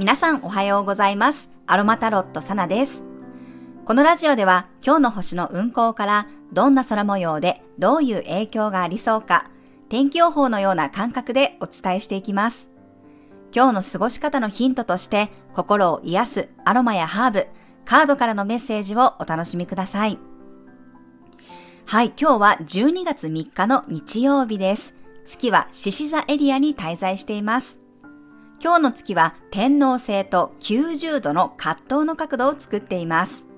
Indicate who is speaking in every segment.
Speaker 1: 皆さんおはようございます。アロマタロットサナです。このラジオでは今日の星の運行からどんな空模様でどういう影響がありそうか、天気予報のような感覚でお伝えしていきます。今日の過ごし方のヒントとして心を癒すアロマやハーブ、カードからのメッセージをお楽しみください。はい、今日は12月3日の日曜日です。月は獅子座エリアに滞在しています。今日の月は天皇星と90度の葛藤の角度を作っています。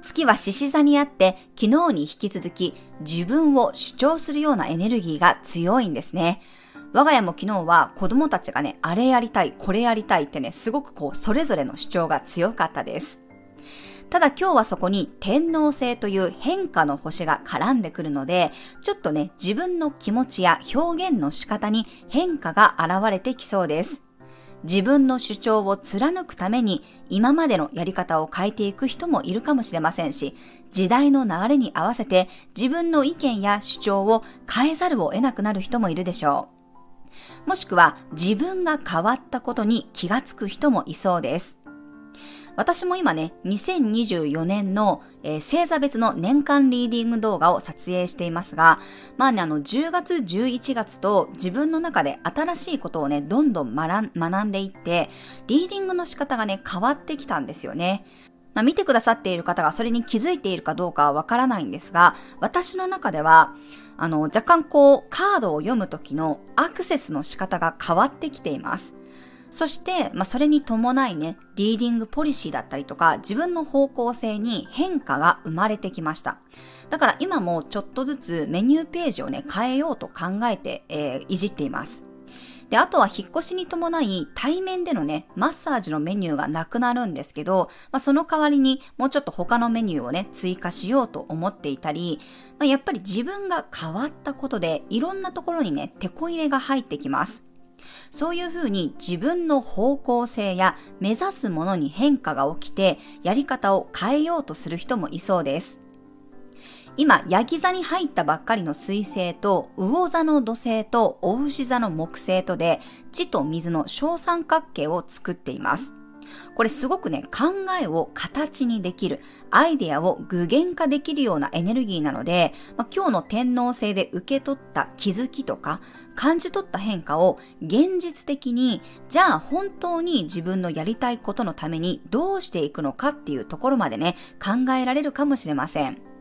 Speaker 1: 月は獅子座にあって、昨日に引き続き自分を主張するようなエネルギーが強いんですね。我が家も昨日は子供たちがね、あれやりたい、これやりたいってね、すごくこう、それぞれの主張が強かったです。ただ今日はそこに天皇星という変化の星が絡んでくるので、ちょっとね、自分の気持ちや表現の仕方に変化が現れてきそうです。自分の主張を貫くために今までのやり方を変えていく人もいるかもしれませんし、時代の流れに合わせて自分の意見や主張を変えざるを得なくなる人もいるでしょう。もしくは自分が変わったことに気がつく人もいそうです。私も今ね、2024年の、えー、星座別の年間リーディング動画を撮影していますが、まあね、あの、10月、11月と自分の中で新しいことをね、どんどん学んでいって、リーディングの仕方がね、変わってきたんですよね。まあ、見てくださっている方がそれに気づいているかどうかはわからないんですが、私の中では、あの、若干こう、カードを読む時のアクセスの仕方が変わってきています。そして、まあ、それに伴いね、リーディングポリシーだったりとか、自分の方向性に変化が生まれてきました。だから今もちょっとずつメニューページをね、変えようと考えて、えー、いじっています。で、あとは引っ越しに伴い対面でのね、マッサージのメニューがなくなるんですけど、まあ、その代わりにもうちょっと他のメニューをね、追加しようと思っていたり、まあ、やっぱり自分が変わったことでいろんなところにね、手こ入れが入ってきます。そういうふうに自分の方向性や目指すものに変化が起きて、やり方を変えようとする人もいそうです。今、ヤギ座に入ったばっかりの水星と、魚座の土星と、お牛座の木星とで、地と水の小三角形を作っています。これすごくね、考えを形にできる、アイデアを具現化できるようなエネルギーなので、まあ、今日の天皇星で受け取った気づきとか、感じ取った変化を現実的に、じゃあ本当に自分のやりたいことのためにどうしていくのかっていうところまでね、考えられるかもしれません。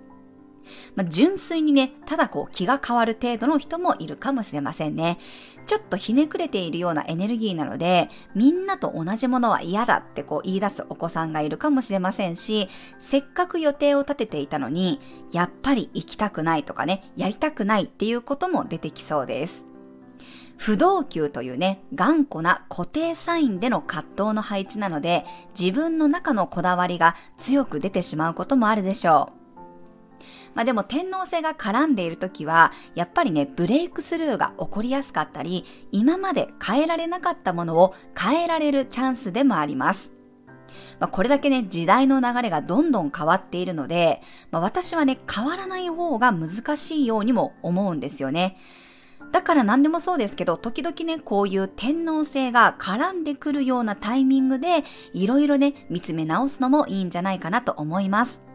Speaker 1: まあ、純粋にね、ただこう気が変わる程度の人もいるかもしれませんね。ちょっとひねくれているようなエネルギーなので、みんなと同じものは嫌だってこう言い出すお子さんがいるかもしれませんし、せっかく予定を立てていたのに、やっぱり行きたくないとかね、やりたくないっていうことも出てきそうです。不動級というね、頑固な固定サインでの葛藤の配置なので、自分の中のこだわりが強く出てしまうこともあるでしょう。まあでも天皇制が絡んでいる時は、やっぱりね、ブレイクスルーが起こりやすかったり、今まで変えられなかったものを変えられるチャンスでもあります。まあ、これだけね、時代の流れがどんどん変わっているので、まあ、私はね、変わらない方が難しいようにも思うんですよね。だから何でもそうですけど、時々ね、こういう天皇制が絡んでくるようなタイミングで、いろいろね、見つめ直すのもいいんじゃないかなと思います。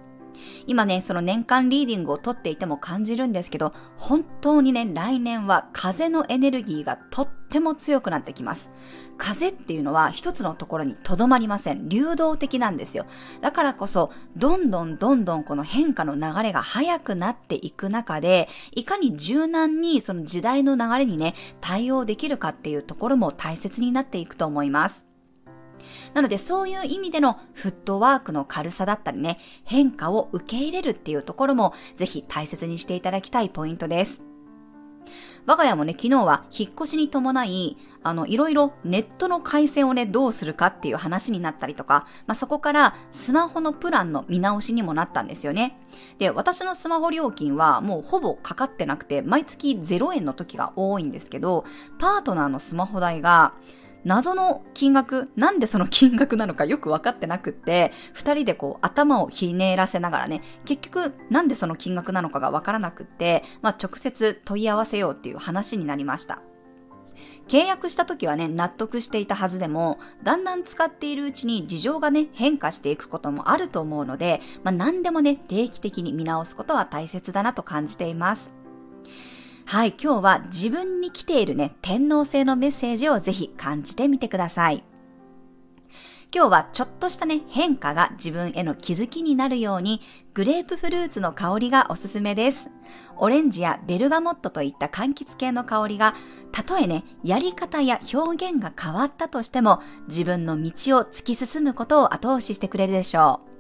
Speaker 1: 今ね、その年間リーディングを取っていても感じるんですけど、本当にね、来年は風のエネルギーがとっても強くなってきます。風っていうのは一つのところにとどまりません。流動的なんですよ。だからこそ、どんどんどんどんこの変化の流れが速くなっていく中で、いかに柔軟にその時代の流れにね、対応できるかっていうところも大切になっていくと思います。なのでそういう意味でのフットワークの軽さだったりね、変化を受け入れるっていうところもぜひ大切にしていただきたいポイントです。我が家もね、昨日は引っ越しに伴い、あの、いろいろネットの回線をね、どうするかっていう話になったりとか、まあ、そこからスマホのプランの見直しにもなったんですよね。で、私のスマホ料金はもうほぼかかってなくて、毎月0円の時が多いんですけど、パートナーのスマホ代が、謎の金額、なんでその金額なのかよく分かってなくって、二人でこう頭をひねらせながらね、結局なんでその金額なのかが分からなくって、まあ直接問い合わせようっていう話になりました。契約した時はね、納得していたはずでも、だんだん使っているうちに事情がね、変化していくこともあると思うので、まあ、何でもね、定期的に見直すことは大切だなと感じています。はい、今日は自分に来ているね、天皇制のメッセージをぜひ感じてみてください。今日はちょっとしたね、変化が自分への気づきになるように、グレープフルーツの香りがおすすめです。オレンジやベルガモットといった柑橘系の香りが、たとえね、やり方や表現が変わったとしても、自分の道を突き進むことを後押ししてくれるでしょう。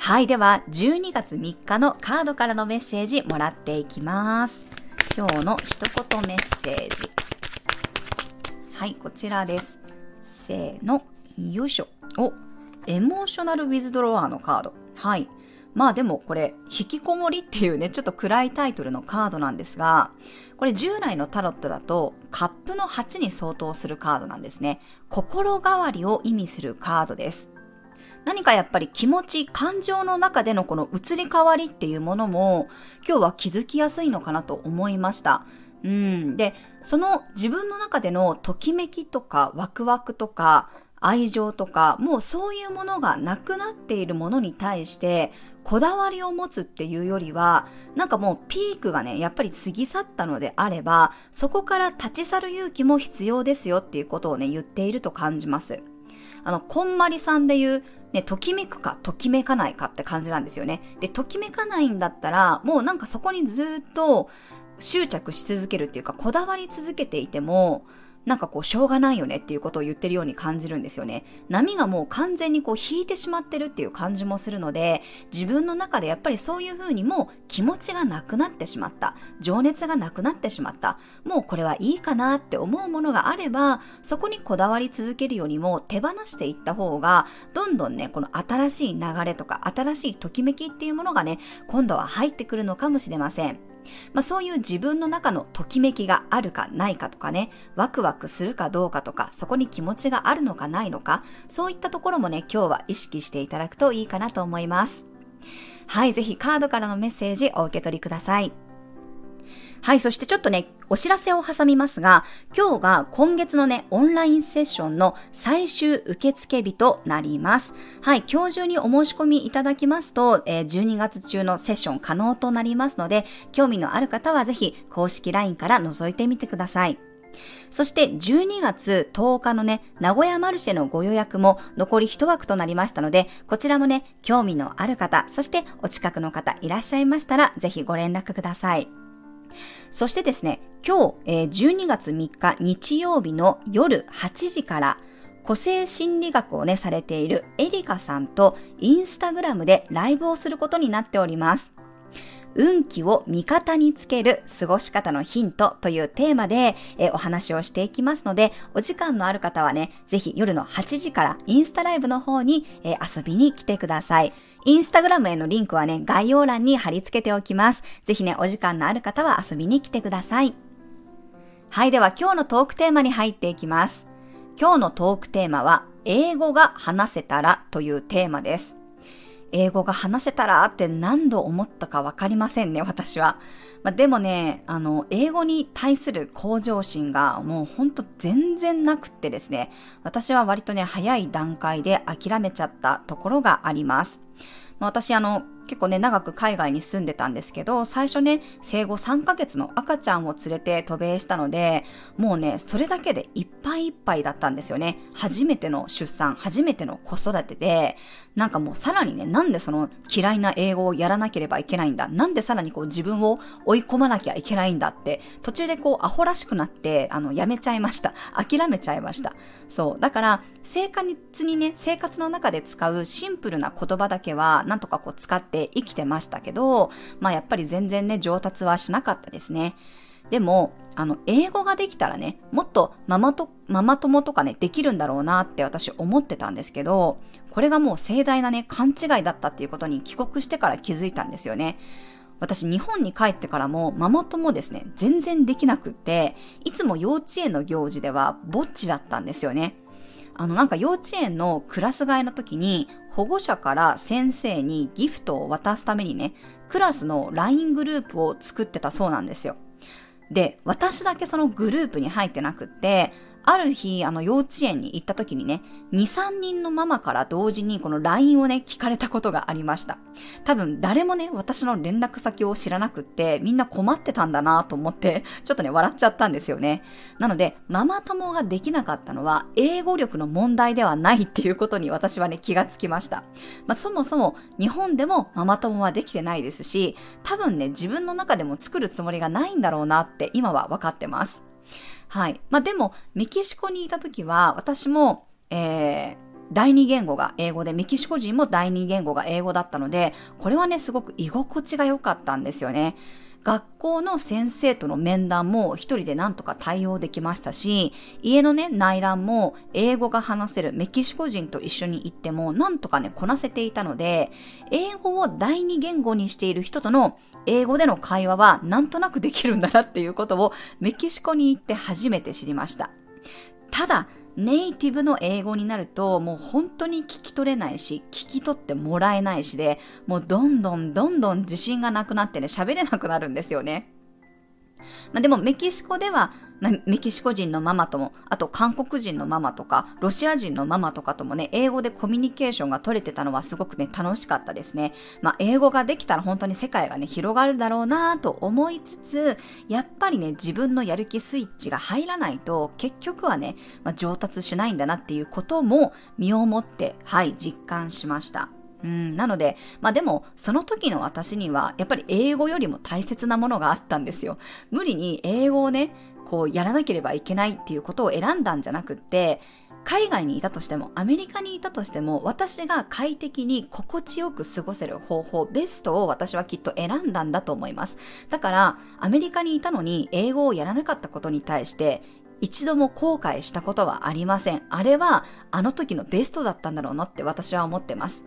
Speaker 1: はい、では12月3日のカードからのメッセージもらっていきます。今日の一言メッセージ。はい、こちらです。せーの、よいしょ。お、エモーショナルウィズドロワーのカード。はい。まあでもこれ、引きこもりっていうね、ちょっと暗いタイトルのカードなんですが、これ従来のタロットだと、カップの8に相当するカードなんですね。心変わりを意味するカードです。何かやっぱり気持ち、感情の中でのこの移り変わりっていうものも、今日は気づきやすいのかなと思いました。うん。で、その自分の中でのときめきとかワクワクとか愛情とか、もうそういうものがなくなっているものに対して、こだわりを持つっていうよりは、なんかもうピークがね、やっぱり過ぎ去ったのであれば、そこから立ち去る勇気も必要ですよっていうことをね、言っていると感じます。あの、こんまりさんで言う、ね、ときめくか、ときめかないかって感じなんですよね。で、ときめかないんだったら、もうなんかそこにずっと、執着し続けるっていうか、こだわり続けていても、なんかこう、しょうがないよねっていうことを言ってるように感じるんですよね。波がもう完全にこう引いてしまってるっていう感じもするので、自分の中でやっぱりそういう風にもう気持ちがなくなってしまった。情熱がなくなってしまった。もうこれはいいかなって思うものがあれば、そこにこだわり続けるよりも手放していった方が、どんどんね、この新しい流れとか新しいときめきっていうものがね、今度は入ってくるのかもしれません。まあ、そういう自分の中のときめきがあるかないかとかね、ワクワクするかどうかとか、そこに気持ちがあるのかないのか、そういったところもね、今日は意識していただくといいかなと思います。はい、ぜひカードからのメッセージお受け取りください。はい、そしてちょっとね、お知らせを挟みますが、今日が今月のね、オンラインセッションの最終受付日となります。はい、今日中にお申し込みいただきますと、えー、12月中のセッション可能となりますので、興味のある方はぜひ公式 LINE から覗いてみてください。そして12月10日のね、名古屋マルシェのご予約も残り1枠となりましたので、こちらもね、興味のある方、そしてお近くの方いらっしゃいましたら、ぜひご連絡ください。そしてですね、今日、えー、12月3日日曜日の夜8時から、個性心理学をね、されているエリカさんとインスタグラムでライブをすることになっております。運気を味方につける過ごし方のヒントというテーマで、えお話をしていきますので、お時間のある方はね、ぜひ夜の8時からインスタライブの方に、え遊びに来てください。インスタグラムへのリンクはね、概要欄に貼り付けておきます。ぜひね、お時間のある方は遊びに来てください。はい、では今日のトークテーマに入っていきます。今日のトークテーマは、英語が話せたらというテーマです。英語が話せたらって何度思ったかわかりませんね、私は。まあ、でもね、あの、英語に対する向上心がもうほんと全然なくってですね、私は割とね、早い段階で諦めちゃったところがあります。まあ、私あの、結構ね、長く海外に住んでたんですけど、最初ね、生後3ヶ月の赤ちゃんを連れて渡米したので、もうね、それだけでいっぱいいっぱいだったんですよね。初めての出産、初めての子育てで、なんかもうさらにね、なんでその嫌いな英語をやらなければいけないんだなんでさらにこう自分を追い込まなきゃいけないんだって、途中でこうアホらしくなって、あの、やめちゃいました。諦めちゃいました。そう。だから、生活にね、生活の中で使うシンプルな言葉だけは、なんとかこう使って生きてましたけど、まあやっぱり全然ね、上達はしなかったですね。でも、あの、英語ができたらね、もっとママと、ママ友とかね、できるんだろうなって私思ってたんですけど、これがもう盛大なね、勘違いだったっていうことに帰国してから気づいたんですよね。私日本に帰ってからもママ友ですね、全然できなくって、いつも幼稚園の行事ではぼっちだったんですよね。あのなんか幼稚園のクラス替えの時に保護者から先生にギフトを渡すためにね、クラスの LINE グループを作ってたそうなんですよ。で、私だけそのグループに入ってなくって、ある日、あの幼稚園に行った時にね、2、3人のママから同時にこの LINE をね、聞かれたことがありました。多分誰もね、私の連絡先を知らなくって、みんな困ってたんだなと思って、ちょっとね、笑っちゃったんですよね。なので、ママ友ができなかったのは、英語力の問題ではないっていうことに私はね、気がつきました。まあ、そもそも、日本でもママ友はできてないですし、多分ね、自分の中でも作るつもりがないんだろうなって今は分かってます。はい。まあでも、メキシコにいた時は、私も、えー、第二言語が英語で、メキシコ人も第二言語が英語だったので、これはね、すごく居心地が良かったんですよね。学校の先生との面談も一人で何とか対応できましたし、家のね、内覧も英語が話せるメキシコ人と一緒に行っても何とかね、こなせていたので、英語を第二言語にしている人との英語での会話はなんとなくできるんだなっていうことをメキシコに行って初めて知りました。ただ、ネイティブの英語になるともう本当に聞き取れないし、聞き取ってもらえないしで、もうどんどんどんどん自信がなくなってね、喋れなくなるんですよね。まあ、でもメキシコでは、メキシコ人のママとも、あと韓国人のママとか、ロシア人のママとかともね、英語でコミュニケーションが取れてたのはすごくね、楽しかったですね。まあ、英語ができたら本当に世界がね、広がるだろうなぁと思いつつ、やっぱりね、自分のやる気スイッチが入らないと、結局はね、まあ、上達しないんだなっていうことも身をもって、はい、実感しました。うん、なので、まあでも、その時の私には、やっぱり英語よりも大切なものがあったんですよ。無理に英語をね、こうやらなければいけないっていうことを選んだんじゃなくって、海外にいたとしても、アメリカにいたとしても、私が快適に心地よく過ごせる方法、ベストを私はきっと選んだんだと思います。だから、アメリカにいたのに英語をやらなかったことに対して、一度も後悔したことはありません。あれはあの時のベストだったんだろうなって私は思ってます。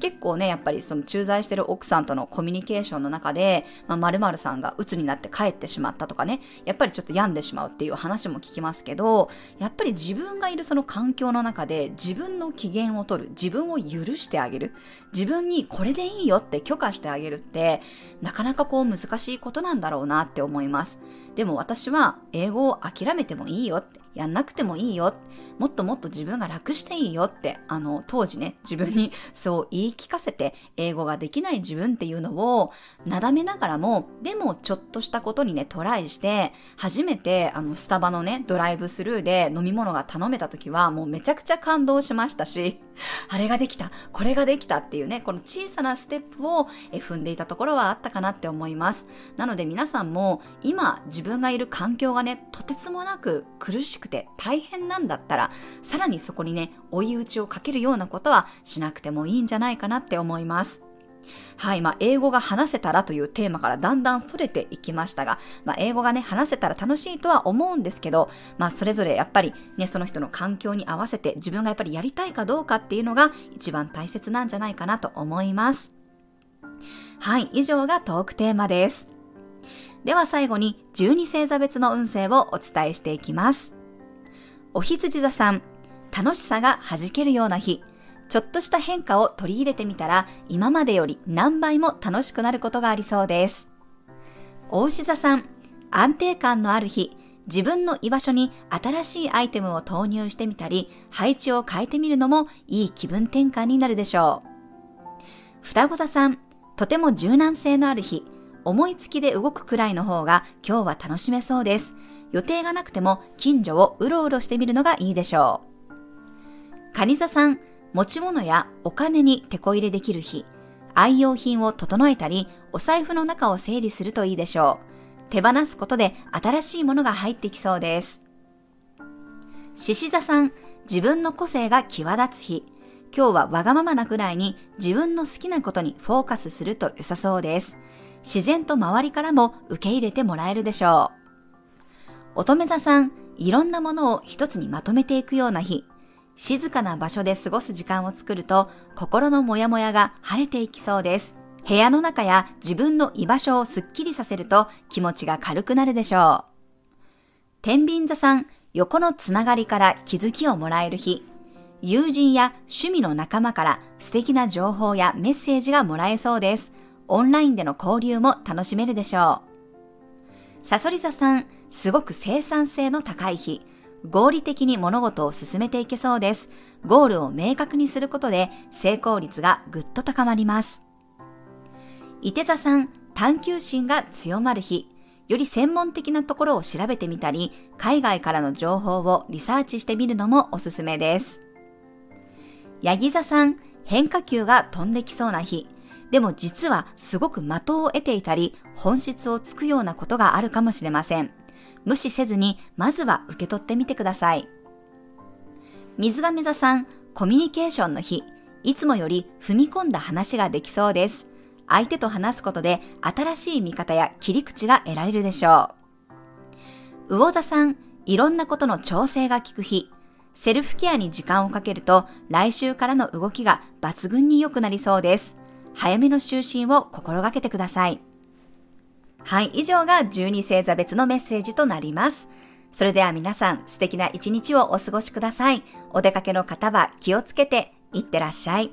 Speaker 1: 結構ね、やっぱりその駐在してる奥さんとのコミュニケーションの中で、まあ、〇〇さんが鬱になって帰ってしまったとかね、やっぱりちょっと病んでしまうっていう話も聞きますけど、やっぱり自分がいるその環境の中で自分の機嫌を取る、自分を許してあげる、自分にこれでいいよって許可してあげるって、なかなかこう難しいことなんだろうなって思います。でも私は英語を諦めてもいいよって、やんなくてもいいよ、もっともっと自分が楽していいよって、あの、当時ね、自分にそう言い聞かせて、英語ができない自分っていうのを、なだめながらも、でもちょっとしたことにね、トライして、初めて、あの、スタバのね、ドライブスルーで飲み物が頼めた時は、もうめちゃくちゃ感動しましたし、あれができた、これができたっていうね、この小さなステップを踏んでいたところはあったかなって思います。なので皆さんも、今自分分がいる環境がね、とてつもなく苦しくて大変なんだったら、さらにそこにね、追い打ちをかけるようなことはしなくてもいいんじゃないかなって思います。はい。まあ、英語が話せたらというテーマからだんだん逸れていきましたが、まあ、英語がね、話せたら楽しいとは思うんですけど、まあ、それぞれやっぱりね、その人の環境に合わせて自分がやっぱりやりたいかどうかっていうのが一番大切なんじゃないかなと思います。はい。以上がトークテーマです。では最後に12星座別の運勢をお伝えしていきます。お羊座さん、楽しさが弾けるような日、ちょっとした変化を取り入れてみたら、今までより何倍も楽しくなることがありそうです。大牛座さん、安定感のある日、自分の居場所に新しいアイテムを投入してみたり、配置を変えてみるのもいい気分転換になるでしょう。双子座さん、とても柔軟性のある日、思いつきで動くくらいの方が今日は楽しめそうです。予定がなくても近所をうろうろしてみるのがいいでしょう。カニ座さん、持ち物やお金に手こ入れできる日、愛用品を整えたり、お財布の中を整理するといいでしょう。手放すことで新しいものが入ってきそうです。獅子座さん、自分の個性が際立つ日、今日はわがままなくらいに自分の好きなことにフォーカスすると良さそうです。自然と周りからも受け入れてもらえるでしょう。乙女座さん、いろんなものを一つにまとめていくような日、静かな場所で過ごす時間を作ると、心のモヤモヤが晴れていきそうです。部屋の中や自分の居場所をすっきりさせると気持ちが軽くなるでしょう。天秤座さん、横のつながりから気づきをもらえる日、友人や趣味の仲間から素敵な情報やメッセージがもらえそうです。オンラインでの交流も楽しめるでしょう。サソリ座さん、すごく生産性の高い日。合理的に物事を進めていけそうです。ゴールを明確にすることで成功率がぐっと高まります。伊手座さん、探求心が強まる日。より専門的なところを調べてみたり、海外からの情報をリサーチしてみるのもおすすめです。ヤギ座さん、変化球が飛んできそうな日。でも実はすごく的を得ていたり、本質をつくようなことがあるかもしれません。無視せずに、まずは受け取ってみてください。水亀座さん、コミュニケーションの日。いつもより踏み込んだ話ができそうです。相手と話すことで新しい見方や切り口が得られるでしょう。魚座さん、いろんなことの調整が効く日。セルフケアに時間をかけると来週からの動きが抜群に良くなりそうです。早めの就寝を心がけてください。はい、以上が12星座別のメッセージとなります。それでは皆さん素敵な一日をお過ごしください。お出かけの方は気をつけていってらっしゃい。